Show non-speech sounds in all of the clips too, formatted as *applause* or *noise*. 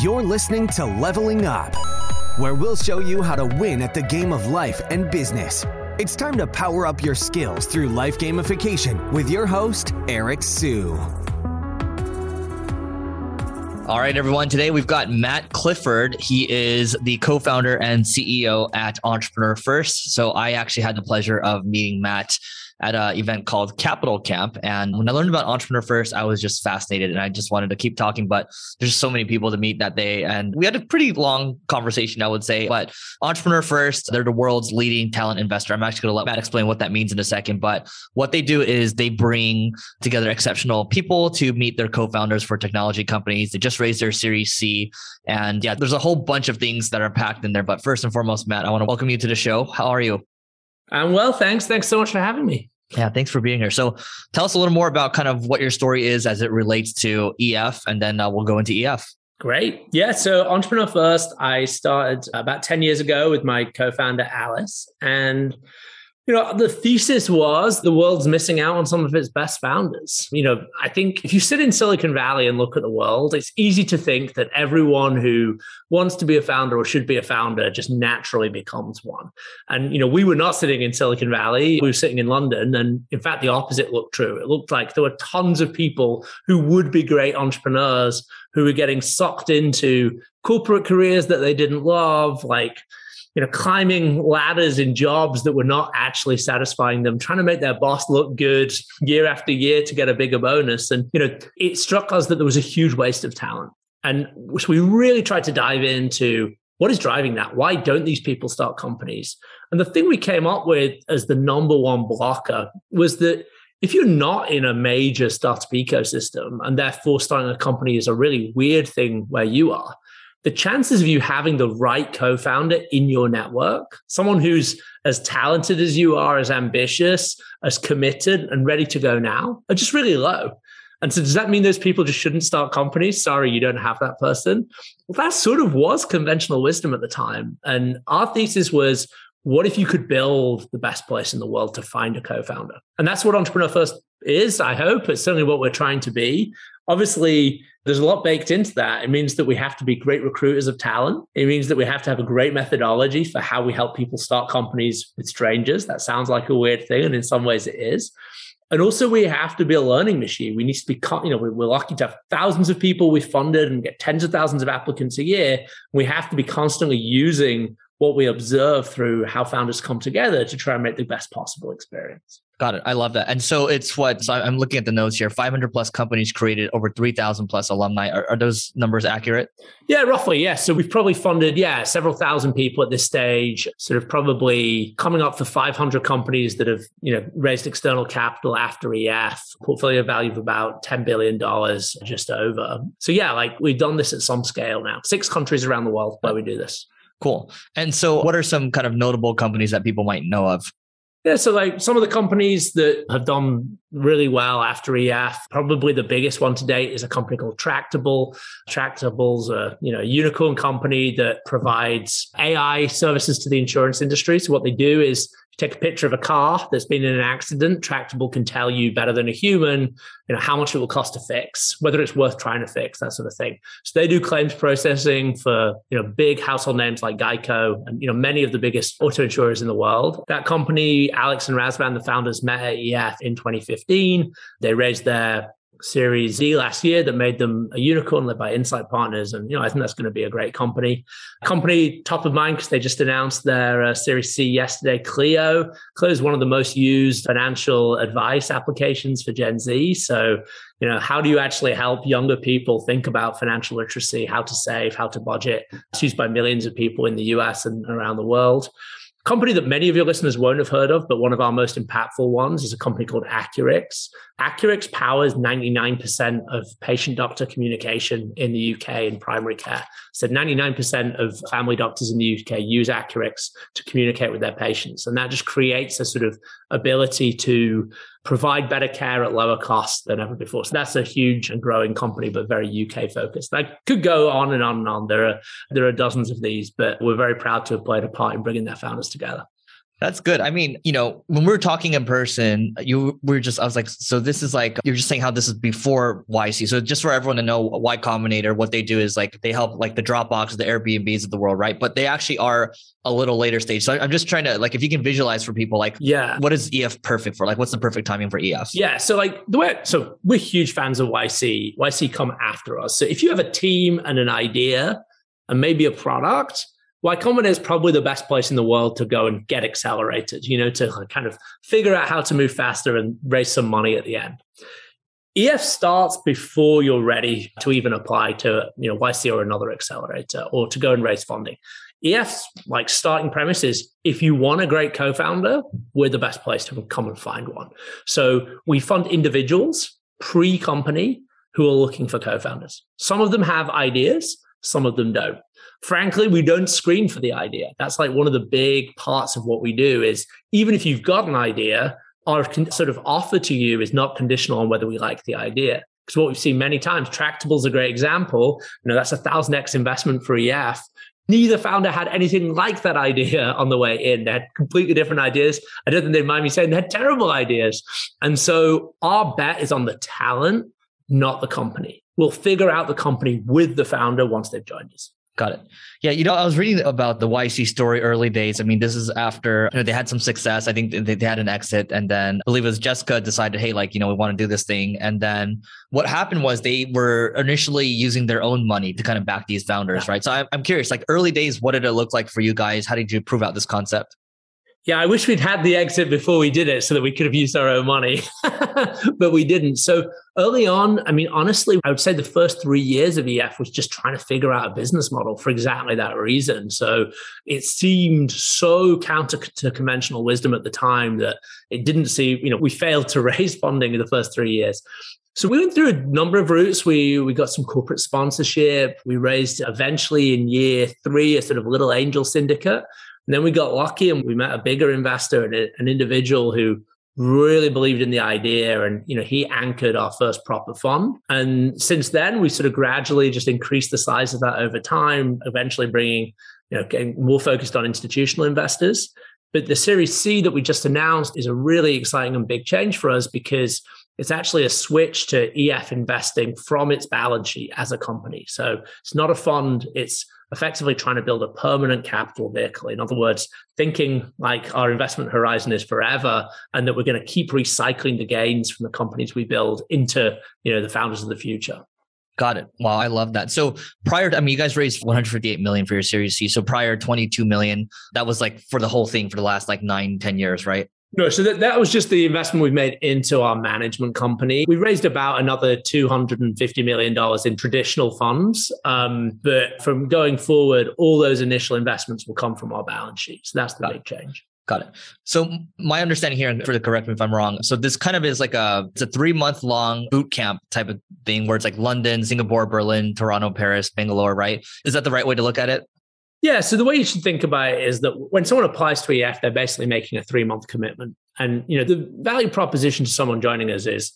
You're listening to Leveling Up, where we'll show you how to win at the game of life and business. It's time to power up your skills through life gamification with your host, Eric Siu. All right, everyone. Today we've got Matt Clifford. He is the co founder and CEO at Entrepreneur First. So I actually had the pleasure of meeting Matt at an event called Capital Camp. And when I learned about Entrepreneur First, I was just fascinated and I just wanted to keep talking. But there's so many people to meet that day. And we had a pretty long conversation, I would say. But Entrepreneur First, they're the world's leading talent investor. I'm actually going to let Matt explain what that means in a second. But what they do is they bring together exceptional people to meet their co founders for technology companies. They just raised their Series C. And yeah, there's a whole bunch of things that are packed in there. But first and foremost, Matt, I want to welcome you to the show. How are you? I'm well, thanks. Thanks so much for having me. Yeah, thanks for being here. So, tell us a little more about kind of what your story is as it relates to EF, and then uh, we'll go into EF. Great. Yeah. So, Entrepreneur First, I started about 10 years ago with my co founder, Alice. And you know, the thesis was the world's missing out on some of its best founders. You know, I think if you sit in Silicon Valley and look at the world, it's easy to think that everyone who wants to be a founder or should be a founder just naturally becomes one. And, you know, we were not sitting in Silicon Valley, we were sitting in London. And in fact, the opposite looked true. It looked like there were tons of people who would be great entrepreneurs who were getting sucked into corporate careers that they didn't love, like, you know, climbing ladders in jobs that were not actually satisfying them, trying to make their boss look good year after year to get a bigger bonus. And, you know, it struck us that there was a huge waste of talent. And so we really tried to dive into what is driving that? Why don't these people start companies? And the thing we came up with as the number one blocker was that if you're not in a major startup ecosystem and therefore starting a company is a really weird thing where you are, the chances of you having the right co-founder in your network, someone who's as talented as you are, as ambitious, as committed and ready to go now, are just really low. And so does that mean those people just shouldn't start companies? Sorry, you don't have that person. Well, that sort of was conventional wisdom at the time. And our thesis was, what if you could build the best place in the world to find a co-founder? And that's what Entrepreneur First is, I hope. It's certainly what we're trying to be. Obviously, there's a lot baked into that. It means that we have to be great recruiters of talent. It means that we have to have a great methodology for how we help people start companies with strangers. That sounds like a weird thing, and in some ways it is. And also, we have to be a learning machine. We need to be, you know, we're lucky to have thousands of people we funded and get tens of thousands of applicants a year. We have to be constantly using what we observe through how founders come together to try and make the best possible experience. Got it. I love that. And so it's what so I'm looking at the notes here 500 plus companies created, over 3,000 plus alumni. Are, are, those numbers accurate? Yeah, roughly. Yeah. So we've probably funded, yeah, several thousand people at this stage, sort of probably coming up for 500 companies that have, you know, raised external capital after EF, portfolio value of about $10 billion, just over. So yeah, like we've done this at some scale now, six countries around the world where we do this. Cool. And so, what are some kind of notable companies that people might know of? Yeah, so like some of the companies that have done really well after EF, probably the biggest one to date is a company called Tractable. Tractable's a you know unicorn company that provides AI services to the insurance industry. So what they do is take a picture of a car that's been in an accident, Tractable can tell you better than a human, you know, how much it will cost to fix, whether it's worth trying to fix, that sort of thing. So they do claims processing for, you know, big household names like Geico and, you know, many of the biggest auto insurers in the world. That company, Alex and Razvan, the founders, met at EF in 2015. They raised their Series D last year that made them a unicorn led by Insight Partners. And, you know, I think that's going to be a great company. Company top of mind because they just announced their uh, Series C yesterday, Cleo. Cleo is one of the most used financial advice applications for Gen Z. So, you know, how do you actually help younger people think about financial literacy, how to save, how to budget? It's used by millions of people in the US and around the world company that many of your listeners won't have heard of, but one of our most impactful ones is a company called Accurx. Accurx powers 99% of patient doctor communication in the UK in primary care. So 99% of family doctors in the UK use Accurx to communicate with their patients. And that just creates a sort of ability to provide better care at lower cost than ever before. So that's a huge and growing company, but very UK focused. I could go on and on and on. There are there are dozens of these, but we're very proud to have played a part in bringing their founders together. That's good. I mean, you know, when we are talking in person, you were just, I was like, so this is like, you're just saying how this is before YC. So just for everyone to know, Y Combinator, what they do is like they help like the Dropbox, the Airbnbs of the world, right? But they actually are a little later stage. So I'm just trying to like, if you can visualize for people, like, yeah, what is EF perfect for? Like, what's the perfect timing for EF? Yeah. So like the way, so we're huge fans of YC. YC come after us. So if you have a team and an idea and maybe a product, Y Combinator is probably the best place in the world to go and get accelerated, you know, to kind of figure out how to move faster and raise some money at the end. EF starts before you're ready to even apply to, you know, YC or another accelerator or to go and raise funding. EF's like starting premise is if you want a great co-founder, we're the best place to come and find one. So we fund individuals pre-company who are looking for co-founders. Some of them have ideas, some of them don't frankly we don't screen for the idea that's like one of the big parts of what we do is even if you've got an idea our sort of offer to you is not conditional on whether we like the idea because what we've seen many times tractable is a great example you know that's a thousand x investment for ef neither founder had anything like that idea *laughs* on the way in. They had completely different ideas. I don't think they mind me saying they had terrible ideas. And so our bet is on the talent, not the company. We'll figure out the company with the founder once they've joined us. Got it. Yeah, you know, I was reading about the YC story early days. I mean, this is after you know they had some success. I think they, they had an exit, and then I believe it was Jessica decided, hey, like you know, we want to do this thing. And then what happened was they were initially using their own money to kind of back these founders, yeah. right? So I'm, I'm curious, like early days, what did it look like for you guys? How did you prove out this concept? Yeah, I wish we'd had the exit before we did it so that we could have used our own money, *laughs* but we didn't. So early on, I mean, honestly, I would say the first three years of EF was just trying to figure out a business model for exactly that reason. So it seemed so counter to conventional wisdom at the time that it didn't seem, you know, we failed to *laughs* raise funding in the first three years. So we went through a number of routes. We we got some corporate sponsorship. We raised eventually in year three a sort of little angel syndicate and then we got lucky and we met a bigger investor and an individual who really believed in the idea and you know he anchored our first proper fund. And since then we sort of gradually just increased the size of that over time eventually bringing you know getting more focused on institutional investors. But the series c that we just announced is a really exciting and big change for us because it's actually a switch to ef investing from its balance sheet as a company. So it's not a fund it's effectively trying to build a permanent capital vehicle. In other words, thinking like our investment horizon is forever and that we're going to keep recycling the gains from the companies we build into, you know, the founders of the future. Got it. Wow, I love that. So prior to, I mean, you guys raised 158 million for your Series C. So prior 22 million, that was like for the whole thing for the last like nine, 10 years, right? No, so that, that was just the investment we've made into our management company. We raised about another $250 million in traditional funds. Um, but from going forward, all those initial investments will come from our balance sheet. So that's the Got big it. change. Got it. So my understanding here, and for the correct me if I'm wrong. So this kind of is like a it's a three month long boot camp type of thing where it's like London, Singapore, Berlin, Toronto, Paris, Bangalore, right? Is that the right way to look at it? Yeah. So the way you should think about it is that when someone applies to EF, they're basically making a three month commitment. And you know, the value proposition to someone joining us is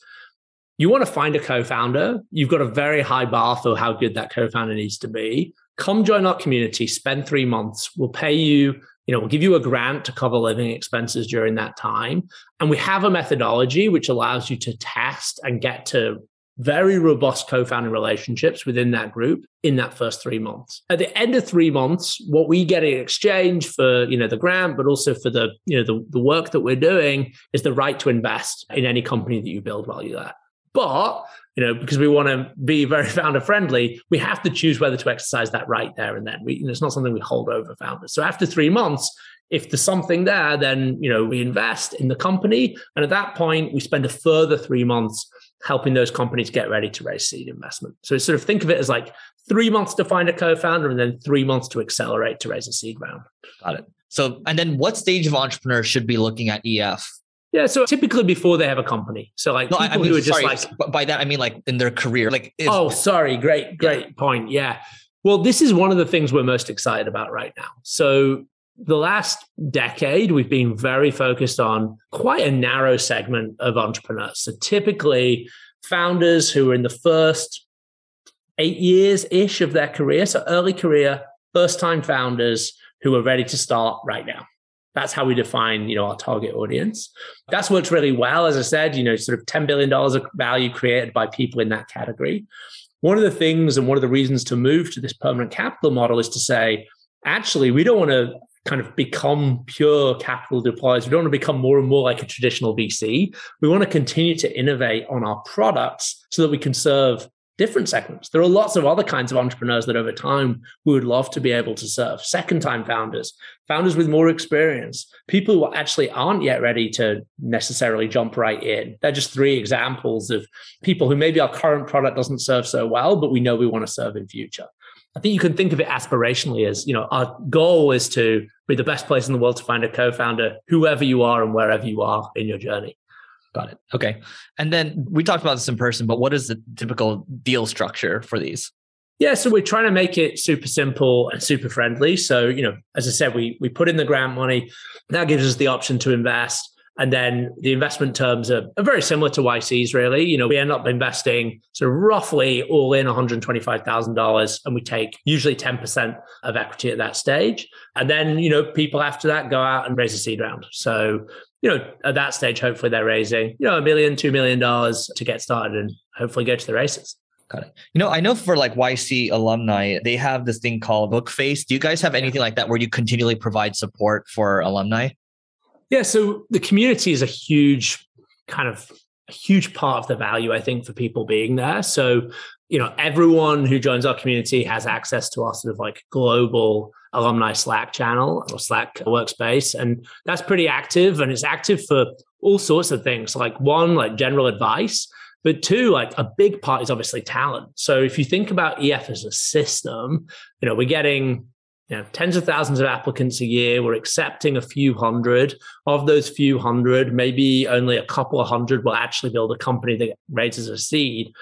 you want to find a co-founder. You've got a very high bar for how good that co-founder needs to be. Come join our community, spend three months. We'll pay you, you know, we'll give you a grant to cover living expenses during that time. And we have a methodology which allows you to test and get to very robust co-founding relationships within that group in that first three months. At the end of three months, what we get in exchange for, you know, the grant, but also for the, you know, the, the work that we're doing is the right to invest in any company that you build while you're there. But, you know, because we want to be very *laughs* founder friendly, we have to choose whether to exercise that right there and then. We, you know, it's not something we hold over founders. So after three months, if there's something there, then you know we invest in the company, and at that point we spend a further three months helping those companies get ready to raise seed investment. So sort of think of it as like three months to find a co-founder and then three months to accelerate to raise a seed round. Got it. So, and then what stage of entrepreneur should be looking at EF? Yeah, so typically before they have a company. So like no, people I mean, who are just sorry, like by that I mean like in their career. Like is, oh, sorry, great, great yeah. point. Yeah. Well, this is one of the things we're most excited about right now. So the last decade, we've been very focused on quite a narrow segment of entrepreneurs. So typically, founders who are in the first eight years ish of their career, so early career, first time founders who are ready to start right now. That's how we define, you know, our target audience. That's worked really well. As I said, you know, sort of $10 billion of value created by people in that category. One of the things and one of the reasons to move to this permanent capital model is to say, actually, we don't want to kind of become pure capital deployers. We don't want to become more and more like a traditional VC. We want to continue to innovate on our products so that we can serve different segments. There are lots of other kinds of entrepreneurs that over time we would love to be able to serve. Second time founders, founders with more experience, people who actually aren't yet ready to necessarily jump right in. They're just three examples of people who maybe our current product doesn't serve so well, but we know we want to serve in future. I think you can think of it aspirationally as, you know, our goal is to be the best place in the world to find a co-founder, whoever you are and wherever you are in your journey. Got it. Okay. And then we talked about this in person, but what is the typical deal structure for these? Yeah, so we're trying to make it super simple and super friendly. So, you know, as I said, we we put in the grant money. That gives us the option to invest. And then the investment terms are, are, very similar to YC's, really. You know, we end up investing sort of roughly all in $125,000, and we take usually 10% of equity at that stage. And then, you know, people after that go out and raise a seed round. So, you know, at that stage, hopefully they're raising, you know, a million, two million dollars to get started and hopefully go to the races. Got it. You know, I know for like YC alumni, they have this thing called Bookface. Do you guys have anything like that where you continually provide support for alumni? Yeah, so the community is a huge kind of a huge part of the value, I think, for people being there. So, you know, everyone who joins our community has access to our sort of like global alumni Slack channel or Slack workspace. And that's pretty active and it's active for all sorts of things. Like one, like general advice, but two, like a big part is obviously talent. So if you think about EF as a system, you know, we're getting you know, tens of thousands of applicants a year. We're accepting a few hundred. Of those few hundred, maybe only a couple of hundred will actually build a company that raises a seed.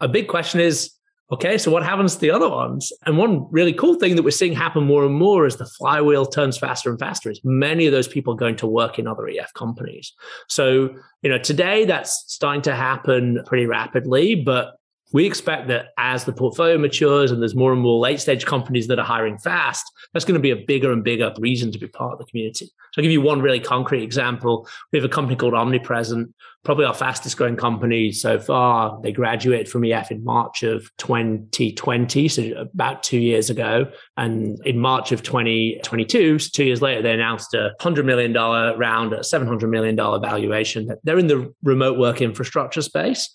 A big question is okay, so what happens to the other ones? And one really cool thing that we're seeing happen more and more as the flywheel turns faster and faster is many of those people are going to work in other EF companies. So, you know, today that's starting to happen pretty rapidly, but we expect that as the portfolio matures and there's more and more late stage companies that are hiring fast, that's going to be a bigger and bigger reason to be part of the community. So I'll give you one really concrete example. We have a company called Omnipresent, probably our fastest growing company so far. They graduated from EF in March of 2020, so about two years ago. And in March of 2022, so two years later, they announced a $100 million round, at a $700 million valuation. They're in the remote work infrastructure space.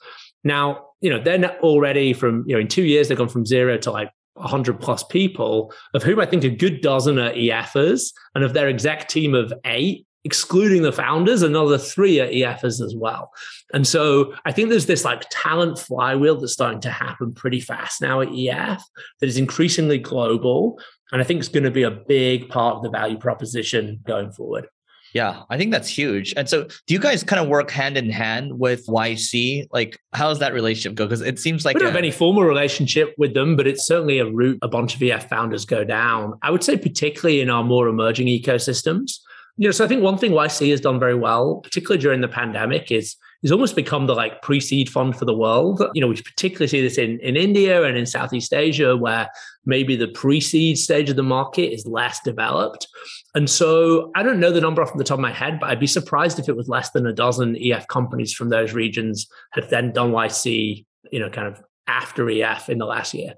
Now, you know, they're already from, you know, in two years, they've gone from zero to like 100 plus people, of whom I think a good dozen are EFers. And of their exec team of eight, excluding the founders, another three are EFers as well. And so I think there's this like talent flywheel that's starting to happen pretty fast now at EF that is increasingly global. And I think it's going to be a big part of the value proposition going forward. Yeah, I think that's huge. And so, do you guys kind of work hand in hand with YC? Like, how does that relationship go? Because it seems like we don't a- have any formal relationship with them, but it's certainly a route a bunch of EF founders go down. I would say, particularly in our more emerging ecosystems. You know, so I think one thing YC has done very well, particularly during the pandemic, is is almost become the like pre-seed fund for the world. You know, we particularly see this in, in India and in Southeast Asia, where maybe the pre-seed stage of the market is less developed. And so I don't know the number off the top of my head, but I'd be surprised if it was less than a dozen EF companies from those regions had then done YC, you know, kind of after EF in the last year.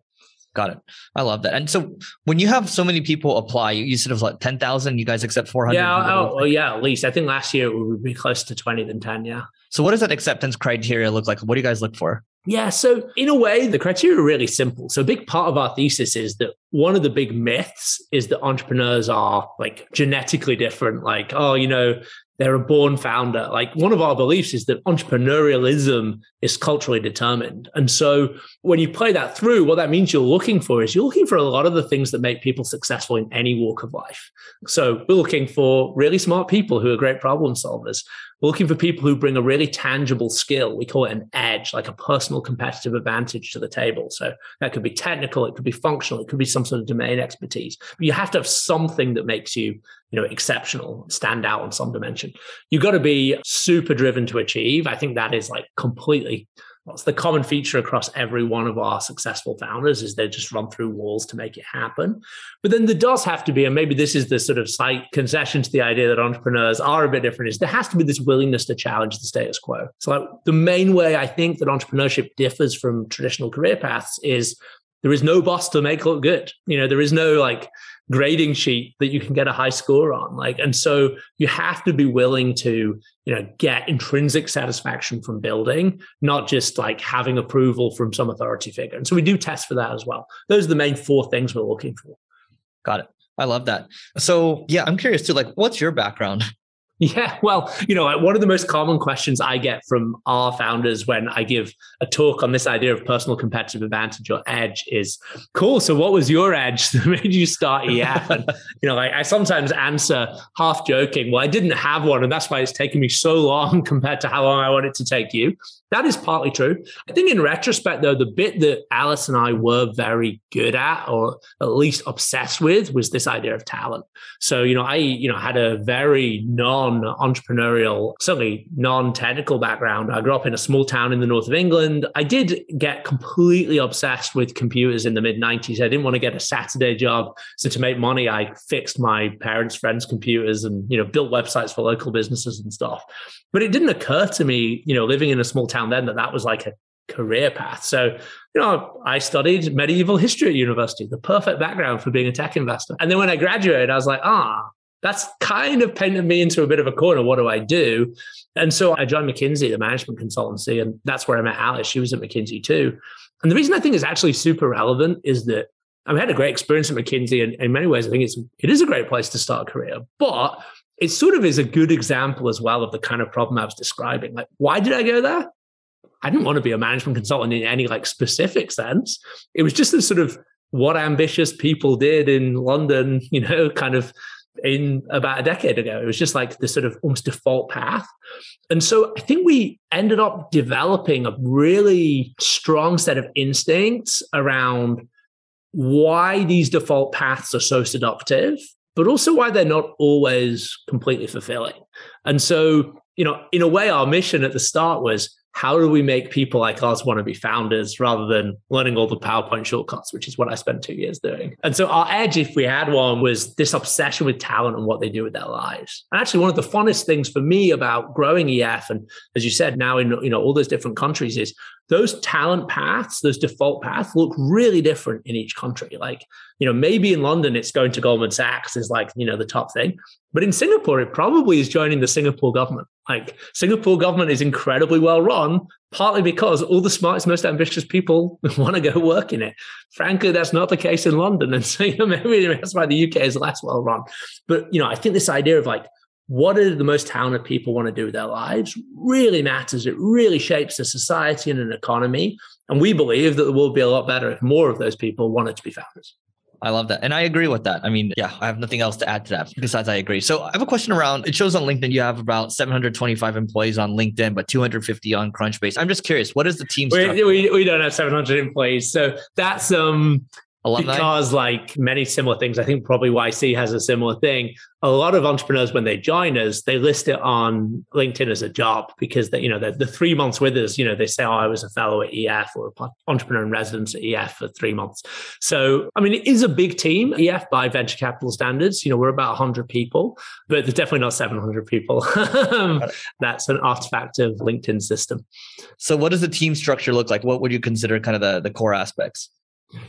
Got it. I love that. And so when you have so many people apply, you, you sort of like 10,000, you guys accept 400? Yeah. Oh, well, oh, yeah, at least. I think last year it would be close to 20 than 10. Yeah. So what does that acceptance criteria look like? What do you guys look for? Yeah, so in a way, the criteria are really simple. So a big part of our thesis is that one of the big myths is that entrepreneurs are like genetically different. Like, oh, you know, they're a born founder. Like one of our beliefs is that entrepreneurialism is culturally determined. And so when you play that through, what that means you're looking for is you're looking for a lot of the things that make people successful in any walk of life. So we're looking for really smart people who are great problem solvers. We're looking for people who bring a really tangible skill. We call it an edge, like a personal competitive advantage to the table. So that could be technical, it could be functional, it could be some sort of domain expertise. But you have to have something that makes you, you know, exceptional, stand out on some dimension. You've got to be super driven to achieve. I think that is like completely what's the common feature across every one of our successful founders is they just run through walls to make it happen. But then there does have to be, and maybe this is the sort of slight concession to the idea that entrepreneurs are a bit different, is there has to be this willingness to challenge the status quo. So like the main way I think that entrepreneurship differs from traditional career paths is there is no boss to make look good. You know, there is no like grading sheet that you can get a high score on. Like and so you have to be willing to you know get intrinsic satisfaction from building not just like having approval from some authority figure. And so we do test for that as well. Those are the main four things we're looking for. Got it. I love that. So yeah i'm curious too like what's your background Yeah, well, you know, one of the most common questions I get from our founders when I give a talk on this idea of personal competitive advantage or edge is, "Cool. So, what was your edge *laughs* that made you start EF?" And *laughs* you know, like I sometimes answer half joking, "Well, I didn't have one, and that's why it's taken me so long *laughs* compared to how long I want it to take you." That is partly true. I think in retrospect, though, the bit that Alice and I were very good at, or at least obsessed with, was this idea of talent. So, you know, I, you know, had a very non-entrepreneurial, certainly non-technical background. I grew up in a small town in the north of England. I did get completely obsessed with computers in the mid 90s. I didn't want to get a Saturday job. So to make money, I fixed my parents' friends' computers and, you know, built websites for local businesses and stuff. But it didn't occur to me, you know, living in a small town then that that was like a career path. So, you know, I studied medieval history at university, the perfect background for being a tech investor. And then when I graduated, I was like, ah, that's kind of painted me into a bit of a corner. What do I do? And so I joined McKinsey, the management consultancy, and that's where I met Alice. She was at McKinsey too. And the reason I think is actually super relevant is that I've had a great experience at McKinsey, and in many ways, I think it's it is a great place to start a career. But it sort of is a good example as well of the kind of problem I was describing. Like, why did I go there? I didn't want to be a management consultant in any like specific sense. It was just a sort of what ambitious people did in London, you know, *laughs* kind of in about a decade ago. It was just like the sort of almost default path. And so I think we ended up developing a really strong set of instincts around why these default paths are so seductive but also why they're not always completely fulfilling. And so, you know, in a way, our mission at the start was how do we make people like us want to be founders rather than learning all the PowerPoint shortcuts, which is what I spent two years doing. And so our edge, if we had one, was this obsession with talent and what they do with their lives. And actually, one of the funnest things for me about growing EF, and as you said, now in you know all those different countries, is those talent paths, those default paths look really different in each country. Like, you know, maybe in London it's going to Goldman Sachs is like, you know, the top thing. But in Singapore, it probably is joining the Singapore government. Like Singapore government is incredibly well run, partly because all the smartest, most ambitious people *laughs* want to go work in it. Frankly, that's not the case in London. And *laughs* so, you know, maybe that's why the UK is less well run. But, you know, I think this idea of like, what do the most talented people want to do with their lives really matters. It really shapes a society and an economy. And we believe that the world will be a lot better if more of those people wanted to be founders. I love that. And I agree with that. I mean, yeah, I have nothing else to add to that besides I agree. So I have a question around it shows on LinkedIn you have about 725 employees on LinkedIn, but 250 on Crunchbase. I'm just curious, what is the team we, we, we, don't have 700 employees. So that's um Alumni? Because, like many similar things, I think probably YC has a similar thing. A lot of entrepreneurs, when they join us, they list it on LinkedIn as a job because they, you know, the, the three months with us, you know, they say, "Oh, I was a fellow at EF or an entrepreneur in residence at EF for three months." So, I mean, it is a big team. EF by venture capital standards, you know, we're about 100 people, but there's definitely not 700 people. *laughs* That's an artifact of LinkedIn system. So, what does the team structure look like? What would you consider kind of the, the core aspects?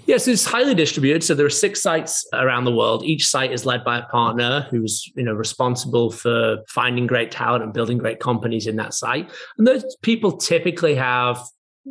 Yes, it's highly distributed. So there are six sites around the world. Each site is led by a partner who's you know responsible for finding great talent and building great companies in that site. And those people typically have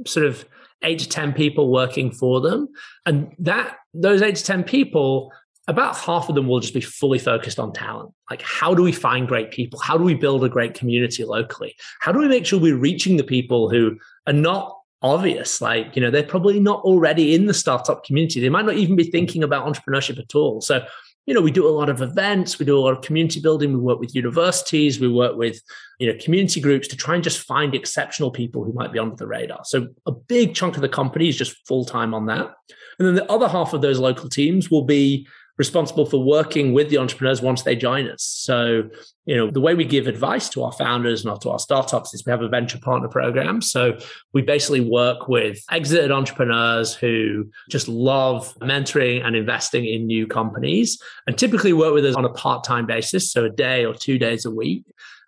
sort of eight to ten people working for them, and that those eight to ten people. About half of them will just be fully focused on talent. Like, how do we find great people? How do we build a great community locally? How do we make sure we're reaching the people who are not obvious. Like, you know, they're probably not already in the startup community. They might not even be thinking about entrepreneurship at all. So, you know, we do a lot of events, we do a lot of community building, we work with universities, we work with, you know, community groups to try and just find exceptional people who might be under the radar. So a big chunk of the company is just full time on that. And then the other half of those local teams will be responsible for working with the entrepreneurs once they join us. So, you know, the way we give advice to our founders, not to our startups, is we have a venture partner program. So we basically work with exited entrepreneurs who just love mentoring and investing in new companies and typically work with us on a part-time basis. So a day or two days a week.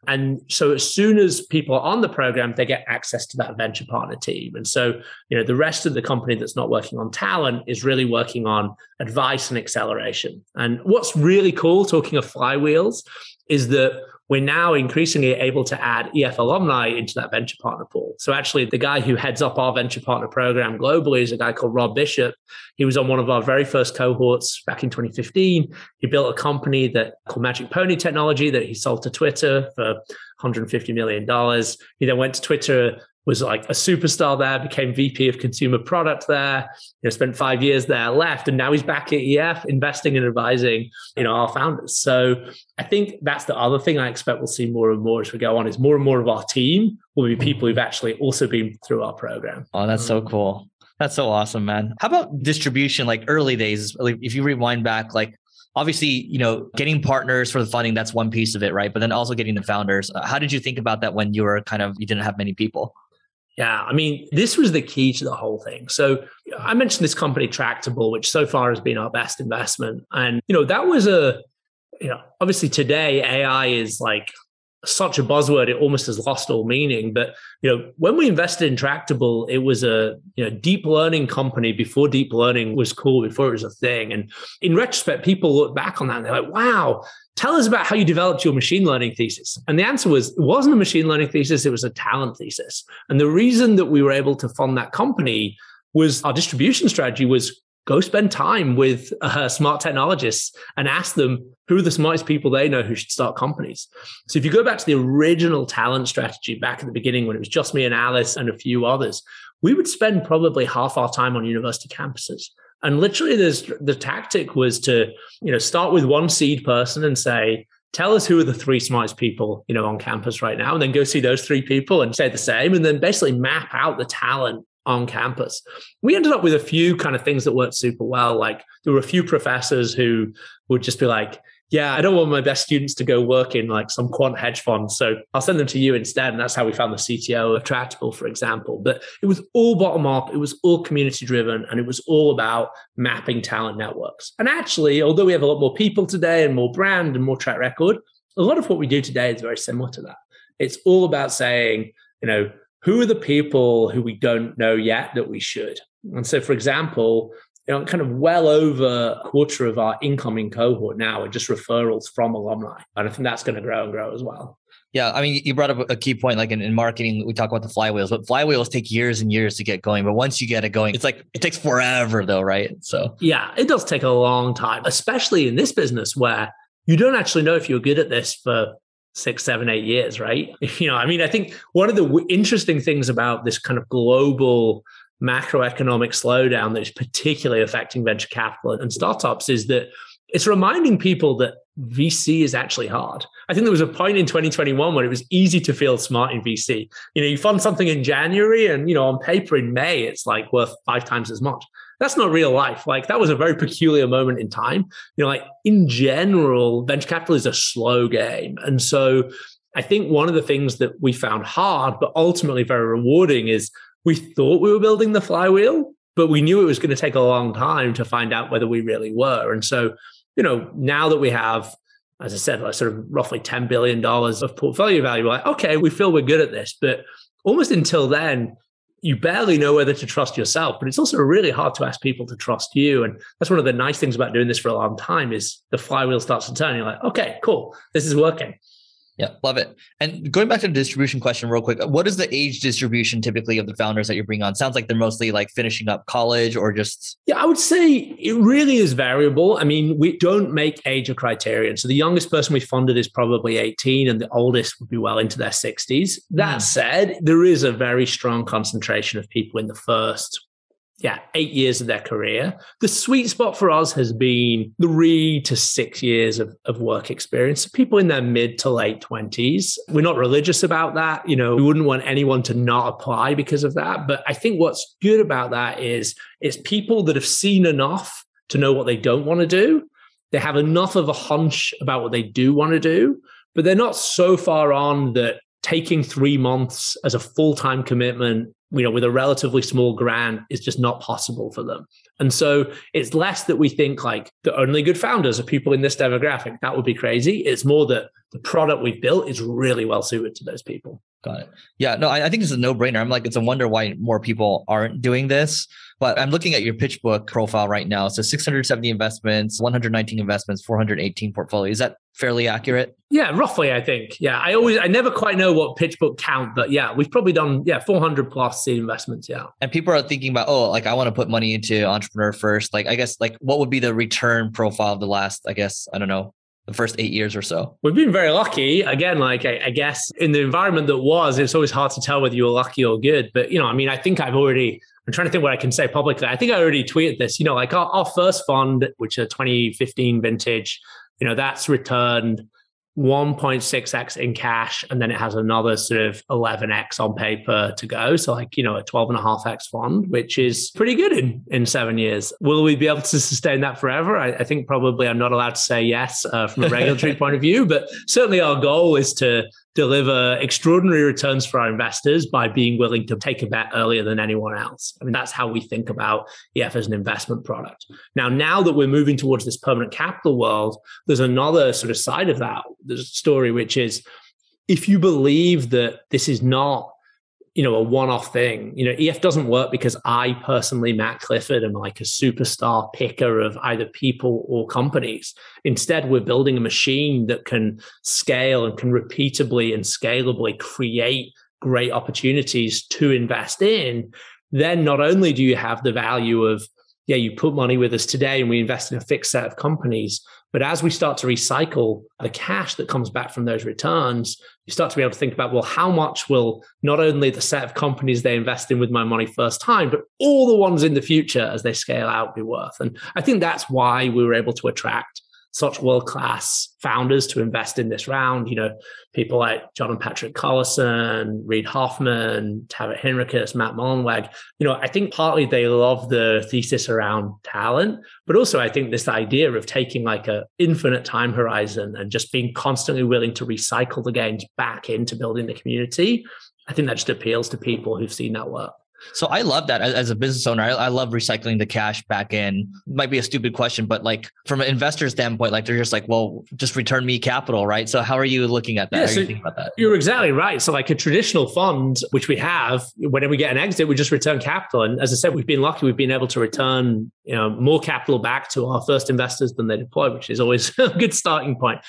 And so as soon as people are on the program, they get access to that venture partner team. And so, you know, the rest of the company that's not working on talent is really working on advice and acceleration. And what's really cool, talking of flywheels, is that we're now increasingly able to add EF alumni into that venture partner pool. So actually, the guy who heads up our venture partner program globally is a guy called Rob Bishop. He was on one of our very first cohorts back in 2015. He built a company that called Magic Pony Technology that he sold to Twitter for 150 million dollars. He then went to Twitter was like a superstar there, became VP of consumer product there, you know, spent five years there, left, and now he's back at EF investing and advising, you know, our founders. So I think that's the other thing I expect we'll see more and more as we go on is more and more of our team will be people who've actually also been through our program. Oh, that's so cool. That's so awesome, man. How about distribution? Like early days, like if you rewind back, like obviously, you know, getting partners for the funding, that's one piece of it, right? But then also getting the founders. How did you think about that when you were kind of, you didn't have many people? Yeah, I mean, this was the key to the whole thing. So I mentioned this company Tractable, which so far has been our best investment. And, you know, that was a, you know, obviously today AI is like such a buzzword, it almost has lost all meaning. But, you know, when we invested in Tractable, it was a, you know, deep learning company before deep learning was cool, before it was a thing. And in retrospect, people look back on that and they're like, wow, tell us about how you developed your machine learning thesis. And the answer was, it wasn't a machine learning thesis, it was a talent thesis. And the reason that we were able to fund that company was our distribution strategy was go spend time with uh, smart technologists and ask them who are the smartest people they know who should start companies. So if you go back to the original talent strategy back at the beginning when it was just me and Alice and a few others, we would spend probably half our time on university campuses. And literally, there's the tactic was to, you know, start with one seed person and say, tell us who are the three smartest people, you know, on campus right now, and then go see those three people and say the same, and then basically map out the talent on campus. We ended up with a few kind of things that worked super well. Like there were a few professors who would just be like, yeah, I don't want my best students to go work in like some quant hedge fund. So I'll send them to you instead. And that's how we found the CTO of Tractable, for example. But it was all bottom up, it was all community driven, and it was all about mapping talent networks. And actually, although we have a lot more people today and more brand and more track record, a lot of what we do today is very similar to that. It's all about saying, you know, who are the people who we don't know yet that we should? And so, for example, you know, kind of well over a quarter of our incoming cohort now are just referrals from alumni. And I think that's going to grow and grow as well. Yeah, I mean, you brought up a key point. Like in, in, marketing, we talk about the flywheels, but flywheels take years and years to get going. But once you get it going, it's like it takes forever, though, right? So yeah, it does take a long time, especially in this business where you don't actually know if you're good at this for six, seven, eight years, right? *laughs* You know, I mean, I think one of the w- interesting things about this kind of global macroeconomic slowdown that is particularly affecting venture capital and startups is that it's reminding people that VC is actually hard. I think there was a point in 2021 when it was easy to feel smart in VC. You know, you fund something in January and, you know, on paper in May, it's like worth five times as much. That's not real life. Like that was a very peculiar moment in time. You know, like in general, venture capital is a slow game. And so I think one of the things that we found hard, but ultimately very rewarding is we thought we were building the flywheel, but we knew it was going to take a long time to find out whether we really were. And so, you know, now that we have, as I said, like sort of roughly $10 billion of portfolio value, we're like, okay, we feel we're good at this. But almost until then, you barely know whether to trust yourself, but it's also really hard to ask people to trust you. And that's one of the nice things about doing this for a long time is the flywheel starts to turn. You're like, okay, cool, this is working. Yeah, love it. And going back to the distribution question real quick, what is the age distribution typically of the founders that you bring on? Sounds like they're mostly like finishing up college or just Yeah, I would say it really is variable. I mean, we don't make age a criterion. So the youngest person we funded is probably 18 and the oldest would be well into their 60s. That mm. said, there is a very strong concentration of people in the first yeah, eight years of their career. The sweet spot for us has been three to six years of, of work experience. People in their mid to late 20s. We're not religious about that. You know, we wouldn't want anyone to not apply because of that. But I think what's good about that is it's people that have seen enough to know what they don't want to do they have enough of a hunch about what they do want to do, but they're not so far on that taking three months as a full time commitment, you know, with a relatively small grant is just not possible for them. And so it's less that we think like the only good founders are people in this demographic. That would be crazy. It's more that the product we've built is really well suited to those people. Got it. Yeah, no, I, I think it's a no brainer. I'm like, it's a wonder why more people aren't doing this. But I'm looking at your PitchBook profile right now. So 670 investments, 119 investments, 418 portfolio. Is that fairly accurate? Yeah, roughly, I think. Yeah, I always, I never quite know what PitchBook count, but yeah, we've probably done, yeah, 400 plus seed investments. Yeah. And people are thinking about, oh, like I want to put money into entrepreneur first. Like, I guess, like what would be the return profile of the last, I guess, I don't know, the first eight years or so? We've been very lucky. Again, like I, I, guess in the environment that was, it's always hard to tell whether you were lucky or good. But you know, I mean, I think I've already. I'm trying to think what I can say publicly. I think I already tweeted this. You know, like our, our first fund, which is a 2015 vintage, you know, that's returned 1.6x in cash and then it has another sort of 11x on paper to go. So like you know a 12.5x fund which is pretty good in in seven years. Will we be able to sustain that forever? I, I think probably i'm not allowed to say yes uh, from a regulatory *laughs* point of view but certainly our goal is to deliver extraordinary returns for our investors by being willing to take a bet earlier than anyone else. I mean, that's how we think about EF as an investment product. Now, now that we're moving towards this permanent capital world, there's another sort of side of that. Story which is if you believe that this is not you know, a one-off thing. You know, EF doesn't work because I personally, Matt Clifford, am like a superstar picker of either people or companies. Instead, we're building a machine that can scale and can repeatably and scalably create great opportunities to invest in. Then not only do you have the value of, yeah, you put money with us today and we invest in a fixed set of companies, but as we start to recycle the cash that comes back from those returns, you start to be able to think about, well, how much will not only the set of companies they invest in with my money first time, but all the ones in the future as they scale out be worth? And I think that's why we were able to attract such world class founders to invest in this round. You know, people like John and Patrick Collison, Reid Hoffman, Taavet Hinrikus, Matt Mullenweg. You know, I think partly they love the thesis around talent, but also I think this idea of taking like a infinite time horizon and just being constantly willing to recycle the gains back into building the community. I think that just appeals to people who've seen that work. So I love that as a business owner. I, I, love recycling the cash back in. Might be a stupid question, but like from an investor standpoint, like they're just like, well, just return me capital, right? So how are you looking at that? Yeah, so you about that? You're exactly right. So like a traditional fund, which we have, whenever we get an exit, we just return capital. And as I said, we've been lucky. We've been able to return you know more capital back to our first investors than they deploy, which is always *laughs* a good starting point.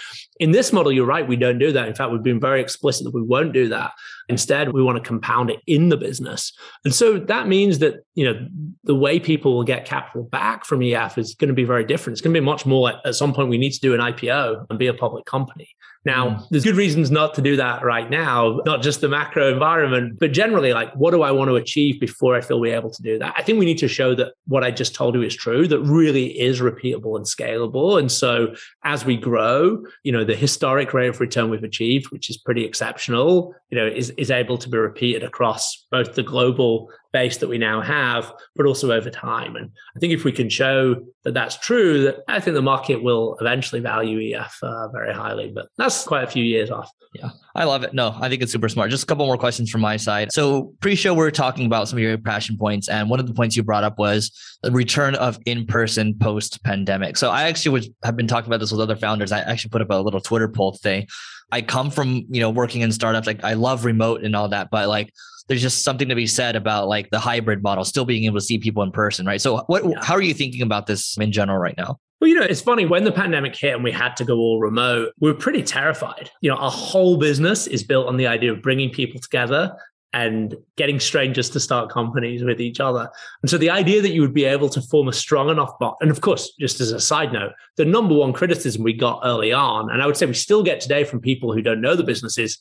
In this model, you're right. We don't do that. In fact, we've been very explicit that we won't do that. Instead, we want to compound it in the business. And so that means that, you know, the way people will get capital back from EF is going to be very different. It's going to be much more like at some point we need to do an IPO and be a public company. Now, mm. there's good reasons not to do that right now, not just the macro environment, but generally, like, what do I want to achieve before I feel we're able to do that? I think we need to show that what I just told you is true, that really is repeatable and scalable. And so as we grow, you know, the historic rate of return we've achieved, which is pretty exceptional, you know, is, is able to be repeated across both the global base that we now have, but also over time. And I think if we can show that that's true, that I think the market will eventually value EF uh, very highly. But that's quite a few years off. Yeah, I love it. No, I think it's super smart. Just a couple more questions from my side. So, pre-show, we are talking about some of your passion points, and one of the points you brought up was the return of in-person post-pandemic. So, I actually was, have been talking about this with other founders. I actually put up a little Twitter poll today. I come from you know working in startups. Like I love remote and all that, but like there's just something to be said about like the hybrid model, still being able to see people in person, right? So, what? Yeah. How are you thinking about this in general right now? Well, you know, it's funny when the pandemic hit and we had to go all remote, we were pretty terrified. You know, our whole business is built on the idea of bringing people together and getting strangers to start companies with each other. And so the idea that you would be able to form a strong enough bond, and of course, just as a side note, the number one criticism we got early on, and I would say we still get today from people who don't know the business is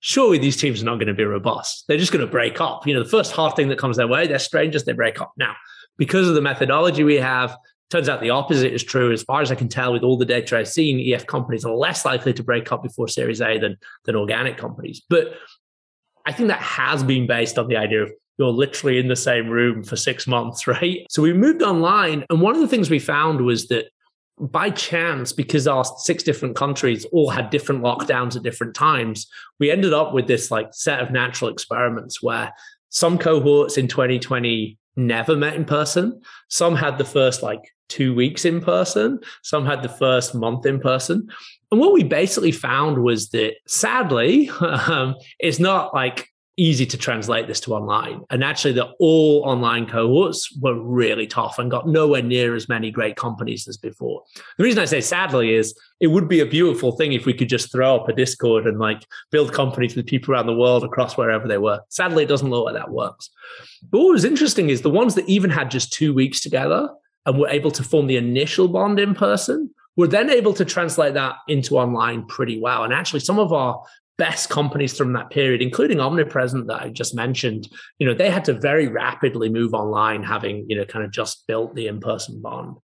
surely these teams are not going to be robust. They're just going to break up. You know, the first hard thing that comes their way, they're strangers, they break up. Now, because of the methodology we have, turns out the opposite is true. As far as I can tell, with all the data I've seen, EF companies are less likely to break up before Series A than than organic companies. But I think that has been based on the idea of you're literally in the same room for six months, *laughs* right? So we moved online, and one of the things we found was that by chance, because our six different countries all had different lockdowns at different times, we ended up with this like set of natural experiments where some cohorts in 2020 never met in person. Some had the first like two weeks in person. Some had the first month in person. And what we basically found was that sadly, *laughs* um, it's not like easy to translate this to online. And actually, the all online cohorts were really tough and got nowhere near as many great companies as before. The reason I say sadly is it would be a beautiful thing if we could just throw up a Discord and like build companies with people around the world across wherever they were. Sadly, it doesn't look like that works. But what was interesting is the ones that even had just two weeks together and were able to form the initial bond in person were then able to translate that into online pretty well. And actually, some of our best companies from that period, including Omnipresent that I just mentioned, you know, they had to very rapidly move online, having, you know, kind of just built the in-person bond.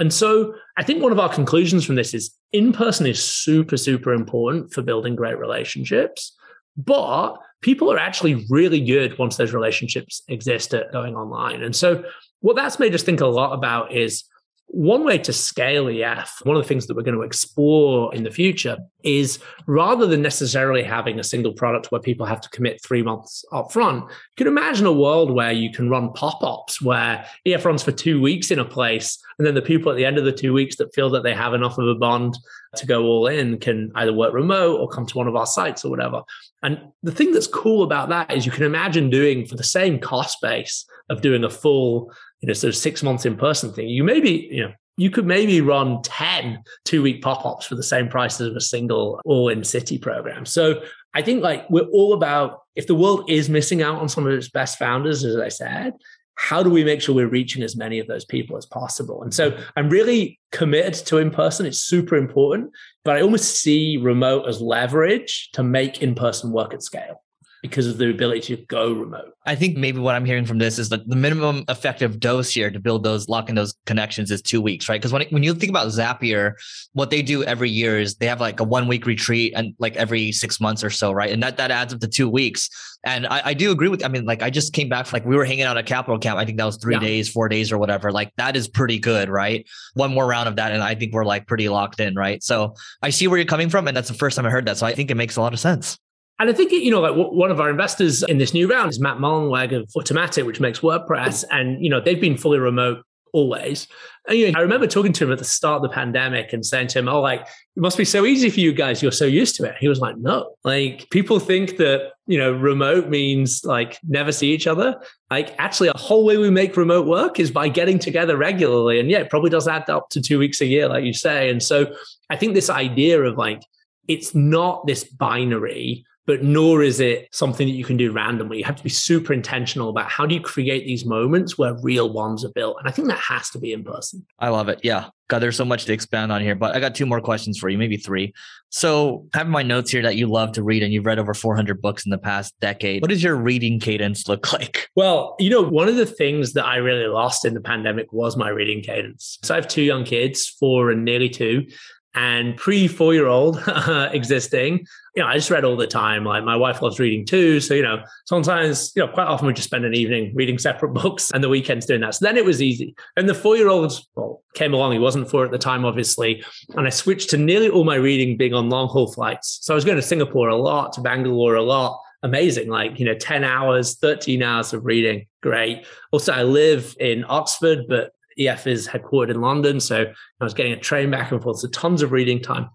And so I think one of our conclusions from this is in person is super, super important for building great relationships. But people are actually really good once those relationships exist at going online. And so what that's made us think a lot about is one way to scale EF, one of the things that we're going to explore in the future is rather than necessarily having a single product where people have to commit three months up front, you can imagine a world where you can run pop ups where EF runs for two weeks in a place. And then the people at the end of the two weeks that feel that they have enough of a bond to go all in can either work remote or come to one of our sites or whatever. And the thing that's cool about that is you can imagine doing for the same cost base of doing a full you know, sort of six months in person thing, you maybe, you know, you could maybe run 10 two week pop ups for the same price as a single all in city program. So I think like we're all about if the world is missing out on some of its best founders, as I said, how do we make sure we're reaching as many of those people as possible? And so I'm really committed to in person. It's super important, but I almost see remote as leverage to make in person work at scale because of the ability to go remote. I think maybe what I'm hearing from this is that the minimum effective dose here to build those lock in those connections is two weeks, right? Because when when you think about Zapier, what they do every year is they have like a one week retreat and like every six months or so, right? And that that adds up to two weeks. And I, I do agree with. I mean, like I just came back, like we were hanging out at Capital Camp. I think that was three yeah. days, four days, or whatever. Like that is pretty good, right? One more round of that, and I think we're like pretty locked in, right? So I see where you're coming from, and that's the first time I heard that. So I think it makes a lot of sense. And I think, you know, like one of our investors in this new round is Matt Mullenweg of Automattic, which makes WordPress. And, you know, they've been fully remote always. And, you know, I remember talking to him at the start of the pandemic and saying to him, oh, like, it must be so easy for you guys. You're so used to it. He was like, no, like people think that, you know, remote means like never see each other. Like actually a whole way we make remote work is by getting together regularly. And yeah, it probably does add up to two weeks a year, like you say. And so I think this idea of like, it's not this binary but nor is it something that you can do randomly. You have to be super intentional about how do you create these moments where real ones are built. And I think that has to be in person. I love it. Yeah. God, there's so much to expand on here, but I got two more questions for you, maybe three. So, I have my notes here that you love to read and you've read over 400 books in the past decade. What does your reading cadence look *laughs* like? Well, you know, one of the things that I really lost in the pandemic was my reading cadence. So, I have two young kids, four and nearly two and pre four year old *laughs* uh, existing, you know, I just read all the time. Like my wife loves reading too. So, you know, sometimes, you know, quite often we just spend an evening reading separate *laughs* books and the weekends doing that. So then it was easy. And the four year old well, came along. He wasn't four at the time, obviously. And I switched to nearly all my reading being on long haul flights. So I was going to Singapore a lot, to Bangalore a lot. Amazing, like, you know, 10 hours, 13 hours of reading. Great. Also, I live in Oxford, but EF is headquartered in London. So I was getting a train back and forth. So tons of reading time.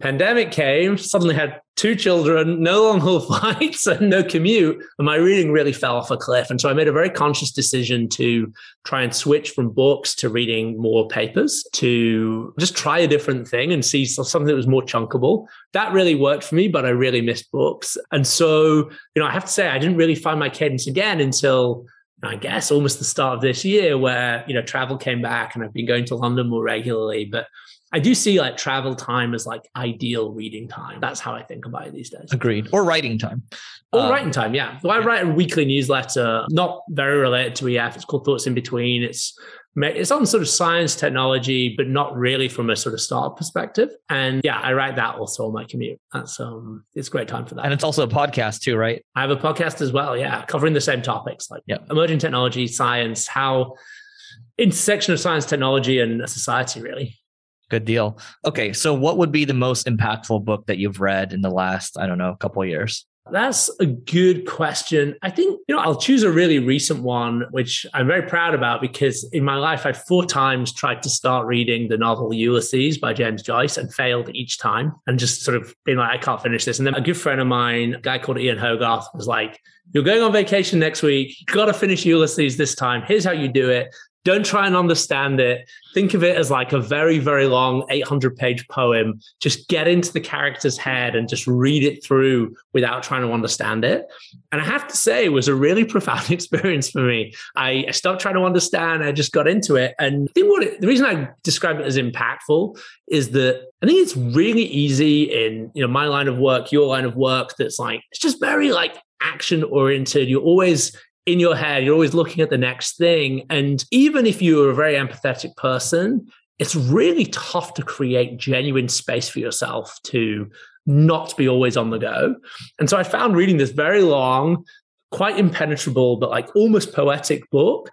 Pandemic came, suddenly had two children, no long haul *laughs* flights, and no commute. And my reading really fell off a cliff. And so I made a very conscious decision to try and switch from books to reading more papers, to just try a different thing and see something that was more chunkable. That really worked for me, but I really missed books. And so, you know, I have to say, I didn't really find my cadence again until I guess almost the start of this year where, you know, travel came back and I've been going to London more regularly. But I do see like travel time as like ideal reading time. That's how I think about it these days. Agreed. Or writing time. Or um, writing time, yeah. So I write a weekly newsletter, not very related to EF. It's called Thoughts in Between. It's it's on sort of science technology, but not really from a sort of startup perspective. And yeah, I write that also on my commute. That's um, it's a great time for that. And it's also a podcast too, right? I have a podcast as well. Yeah, covering the same topics like yep. emerging technology, science, how intersection of science, technology, and society really. Good deal. Okay, so what would be the most impactful book that you've read in the last, I don't know, couple of years? That's a good question. I think, you know, I'll choose a really recent one, which I'm very proud about because in my life, I've four times tried to start reading the novel Ulysses by James Joyce and failed each time and just sort of been like, I can't finish this. And then a good friend of mine, a guy called Ian Hogarth, was like, You're going on vacation next week. You've got to finish Ulysses this time. Here's how you do it. Don't try and understand it. Think of it as like a very, very long 800 page poem. Just get into the character's head and just read it through without trying to understand it. And I have to say, it was a really *laughs* profound *laughs* experience for me. I, I stopped trying to understand. I just got into it. And I think what it, the reason I describe it as impactful is that I think it's really easy in you know my line of work, your line of work. That's like it's just very like action oriented. You're always in your head, you're always looking at the next thing. And even if you're a very empathetic person, it's really tough to create genuine space for yourself to not be always on the go. And so I found reading this very long, quite impenetrable, but like almost poetic book,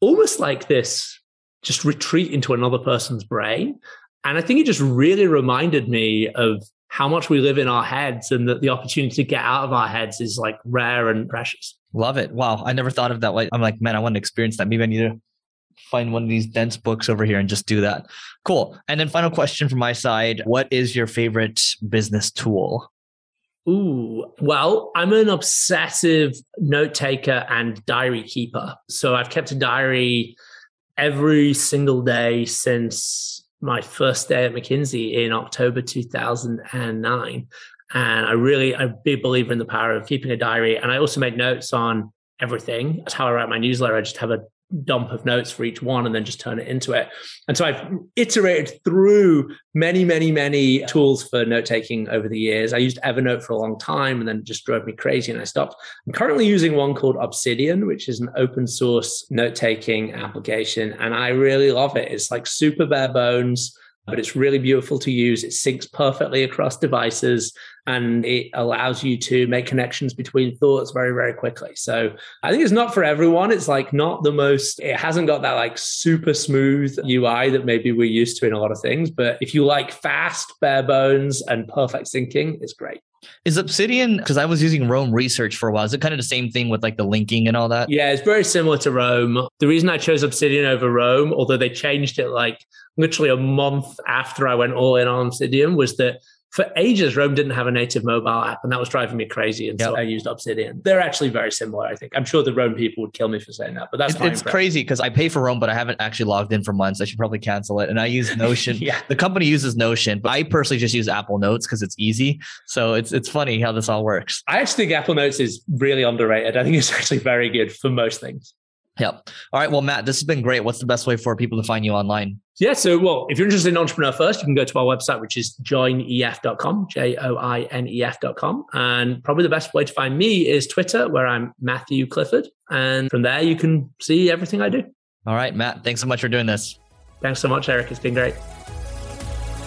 almost like this just retreat into another person's brain. And I think it just really reminded me of how much we live in our heads and that the opportunity to get out of our heads is like rare and precious. Love it. Wow. I never thought of that way. I'm like, man, I want to experience that. Maybe I need to find one of these dense books over here and just do that. Cool. And then final question from my side. What is your favorite business tool? Ooh, well, I'm an obsessive note taker and diary keeper. So I've kept a diary every single day since my first day at McKinsey in October 2009. And I really, I'm a big believer in the power of keeping a diary. And I also make notes on everything. That's how I write my newsletter. I just have a dump of notes for each one and then just turn it into it. And so I've iterated through many, many, many tools for note taking over the years. I used Evernote for a long time and then it just drove me crazy and I stopped. I'm currently using one called Obsidian, which is an open source note taking application. And I really love it. It's like super bare bones but it's really beautiful to use. It syncs perfectly across devices and it allows you to make connections between thoughts very, very quickly. So I think it's not for everyone. It's like not the most, it hasn't got that like super smooth UI that maybe we're used to in a lot of things. But if you like fast, bare bones, and perfect syncing, it's great. Is Obsidian, because I was using Roam Research for a while, is it kind of the same thing with like the linking and all that? Yeah, it's very similar to Roam. The reason I chose Obsidian over Roam, although they changed it like literally a month after I went all in on Obsidian, was that for ages, Roam didn't have a native mobile app, and that was driving me crazy. And yep. so I used Obsidian. They're actually very similar, I think. I'm sure the Roam people would kill me for saying that, but that's it's, it's crazy because I pay for Roam, but I haven't actually logged in for months. I should probably cancel it. And I use *laughs* Notion. yeah. The company uses Notion, but I personally just use Apple Notes because it's easy. So it's it's funny how this all works. I actually think Apple Notes is really underrated. I think it's *laughs* actually very good for most things. Yep. All right. Well, Matt, this has been great. What's the best way for people to find you online? Yeah. So, well, if you're interested in Entrepreneur First, you can go to our website, which is joinef.com, J O I N E F.com. And probably the best way to find me is Twitter, where I'm Matthew Clifford. And from there, you can see everything I do. All right, Matt. Thanks so much for doing this. Thanks so much, Eric. It's been great.